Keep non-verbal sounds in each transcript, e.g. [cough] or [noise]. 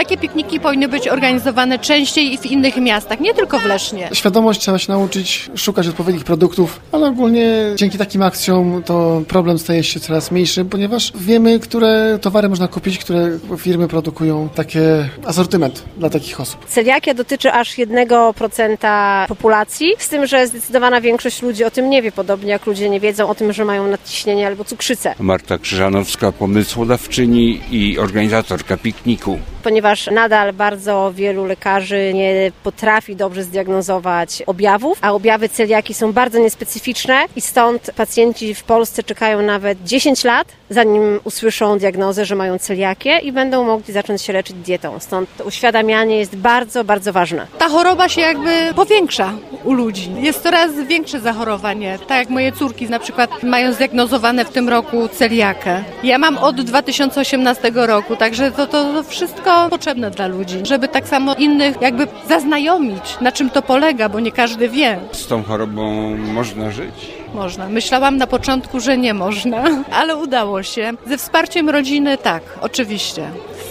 takie pikniki powinny być organizowane częściej i w innych miastach, nie tylko w Lesznie. Świadomość trzeba się nauczyć szukać odpowiednich produktów, ale ogólnie dzięki takim akcjom to problem staje się coraz mniejszy, ponieważ wiemy, które towary można kupić, które firmy produkują takie asortyment dla takich osób. Celiakia dotyczy aż 1% populacji, z tym, że zdecydowana większość ludzi o tym nie wie, podobnie jak ludzie nie wiedzą o tym, że mają nadciśnienie albo cukrzycę. Marta Krzyżanowska, pomysłodawczyni i organizatorka pikniku ponieważ nadal bardzo wielu lekarzy nie potrafi dobrze zdiagnozować objawów, a objawy celiaki są bardzo niespecyficzne i stąd pacjenci w Polsce czekają nawet 10 lat, zanim usłyszą diagnozę, że mają celiakię i będą mogli zacząć się leczyć dietą. Stąd to uświadamianie jest bardzo, bardzo ważne. Ta choroba się jakby powiększa u ludzi. Jest coraz większe zachorowanie. Tak jak moje córki na przykład mają zdiagnozowane w tym roku celiakę. Ja mam od 2018 roku, także to, to wszystko wszystko potrzebne dla ludzi, żeby tak samo innych jakby zaznajomić, na czym to polega, bo nie każdy wie. Z tą chorobą można żyć? Można. Myślałam na początku, że nie można, [laughs] ale udało się. Ze wsparciem rodziny tak, oczywiście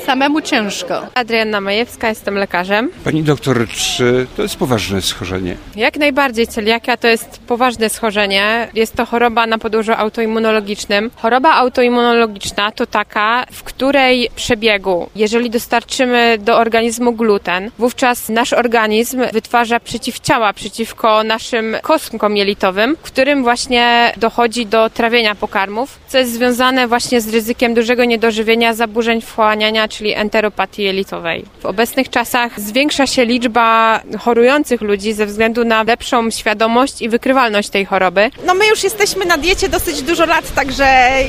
samemu ciężko. Adrianna Majewska, jestem lekarzem. Pani doktor, czy to jest poważne schorzenie? Jak najbardziej. Celiakia to jest poważne schorzenie. Jest to choroba na podłożu autoimmunologicznym. Choroba autoimmunologiczna to taka, w której przebiegu, jeżeli dostarczymy do organizmu gluten, wówczas nasz organizm wytwarza przeciwciała przeciwko naszym kostkom jelitowym, w którym właśnie dochodzi do trawienia pokarmów, co jest związane właśnie z ryzykiem dużego niedożywienia, zaburzeń wchłaniania czyli enteropatii jelitowej. W obecnych czasach zwiększa się liczba chorujących ludzi ze względu na lepszą świadomość i wykrywalność tej choroby. No my już jesteśmy na diecie dosyć dużo lat, także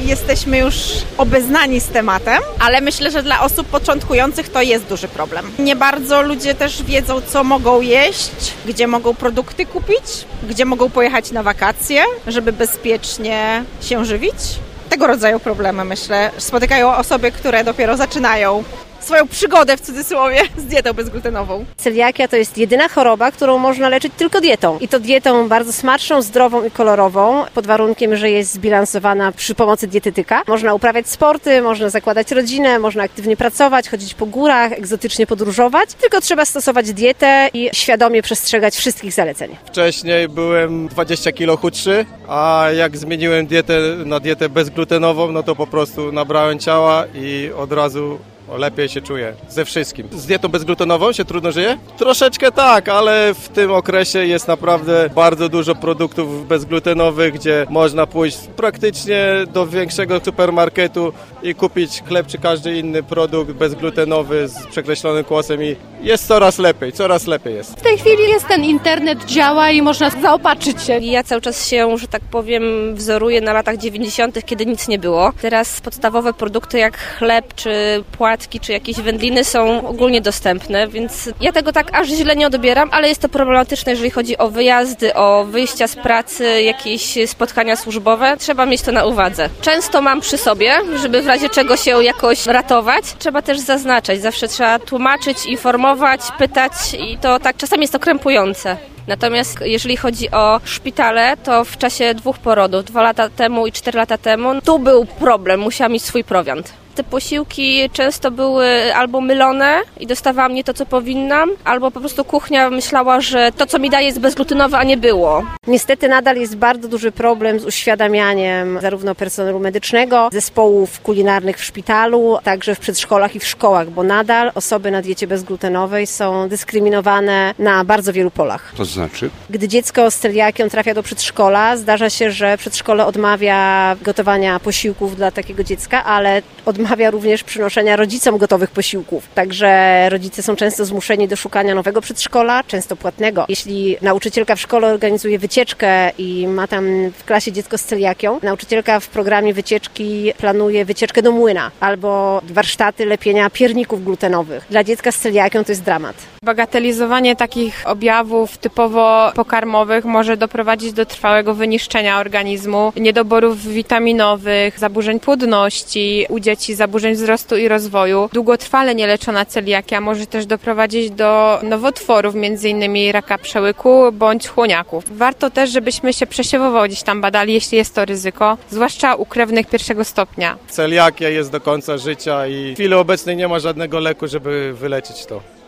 jesteśmy już obeznani z tematem, ale myślę, że dla osób początkujących to jest duży problem. Nie bardzo ludzie też wiedzą, co mogą jeść, gdzie mogą produkty kupić, gdzie mogą pojechać na wakacje, żeby bezpiecznie się żywić tego rodzaju problemy, myślę, spotykają osoby, które dopiero zaczynają swoją przygodę w cudzysłowie z dietą bezglutenową. Celiakia to jest jedyna choroba, którą można leczyć tylko dietą. I to dietą bardzo smaczną, zdrową i kolorową, pod warunkiem, że jest zbilansowana przy pomocy dietetyka. Można uprawiać sporty, można zakładać rodzinę, można aktywnie pracować, chodzić po górach, egzotycznie podróżować. Tylko trzeba stosować dietę i świadomie przestrzegać wszystkich zaleceń. Wcześniej byłem 20 kilo chudszy, a jak zmieniłem dietę na dietę bezglutenową, no to po prostu nabrałem ciała i od razu lepiej się czuję ze wszystkim. Z dietą bezglutenową się trudno żyje? Troszeczkę tak, ale w tym okresie jest naprawdę bardzo dużo produktów bezglutenowych, gdzie można pójść praktycznie do większego supermarketu i kupić chleb czy każdy inny produkt bezglutenowy z przekreślonym kłosem i jest coraz lepiej, coraz lepiej jest. W tej chwili jest ten internet, działa i można zaopatrzyć się. Ja cały czas się, że tak powiem, wzoruję na latach 90., kiedy nic nie było. Teraz podstawowe produkty jak chleb czy czy jakieś wędliny są ogólnie dostępne, więc ja tego tak aż źle nie odbieram, ale jest to problematyczne, jeżeli chodzi o wyjazdy, o wyjścia z pracy, jakieś spotkania służbowe. Trzeba mieć to na uwadze. Często mam przy sobie, żeby w razie czego się jakoś ratować. Trzeba też zaznaczać, zawsze trzeba tłumaczyć, informować, pytać i to tak czasami jest to krępujące. Natomiast jeżeli chodzi o szpitale, to w czasie dwóch porodów, dwa lata temu i cztery lata temu, tu był problem, musiałam mieć swój prowiant te posiłki często były albo mylone i dostawałam nie to, co powinnam, albo po prostu kuchnia myślała, że to, co mi daje, jest bezglutenowe, a nie było. Niestety nadal jest bardzo duży problem z uświadamianiem zarówno personelu medycznego, zespołów kulinarnych w szpitalu, także w przedszkolach i w szkołach, bo nadal osoby na diecie bezglutenowej są dyskryminowane na bardzo wielu polach. To znaczy? Gdy dziecko z celiakią trafia do przedszkola, zdarza się, że przedszkole odmawia gotowania posiłków dla takiego dziecka, ale odmawia odmawia również przynoszenia rodzicom gotowych posiłków. Także rodzice są często zmuszeni do szukania nowego przedszkola, często płatnego. Jeśli nauczycielka w szkole organizuje wycieczkę i ma tam w klasie dziecko z celiakią, nauczycielka w programie wycieczki planuje wycieczkę do młyna albo warsztaty lepienia pierników glutenowych. Dla dziecka z celiakią to jest dramat. Bagatelizowanie takich objawów typowo pokarmowych może doprowadzić do trwałego wyniszczenia organizmu, niedoborów witaminowych, zaburzeń płodności, u dzieci zaburzeń wzrostu i rozwoju. Długotrwale nieleczona celiakia może też doprowadzić do nowotworów, m.in. raka przełyku bądź chłoniaków. Warto też, żebyśmy się przesiewowo gdzieś tam badali, jeśli jest to ryzyko, zwłaszcza u krewnych pierwszego stopnia. Celiakia jest do końca życia i w chwili obecnej nie ma żadnego leku, żeby wyleczyć to.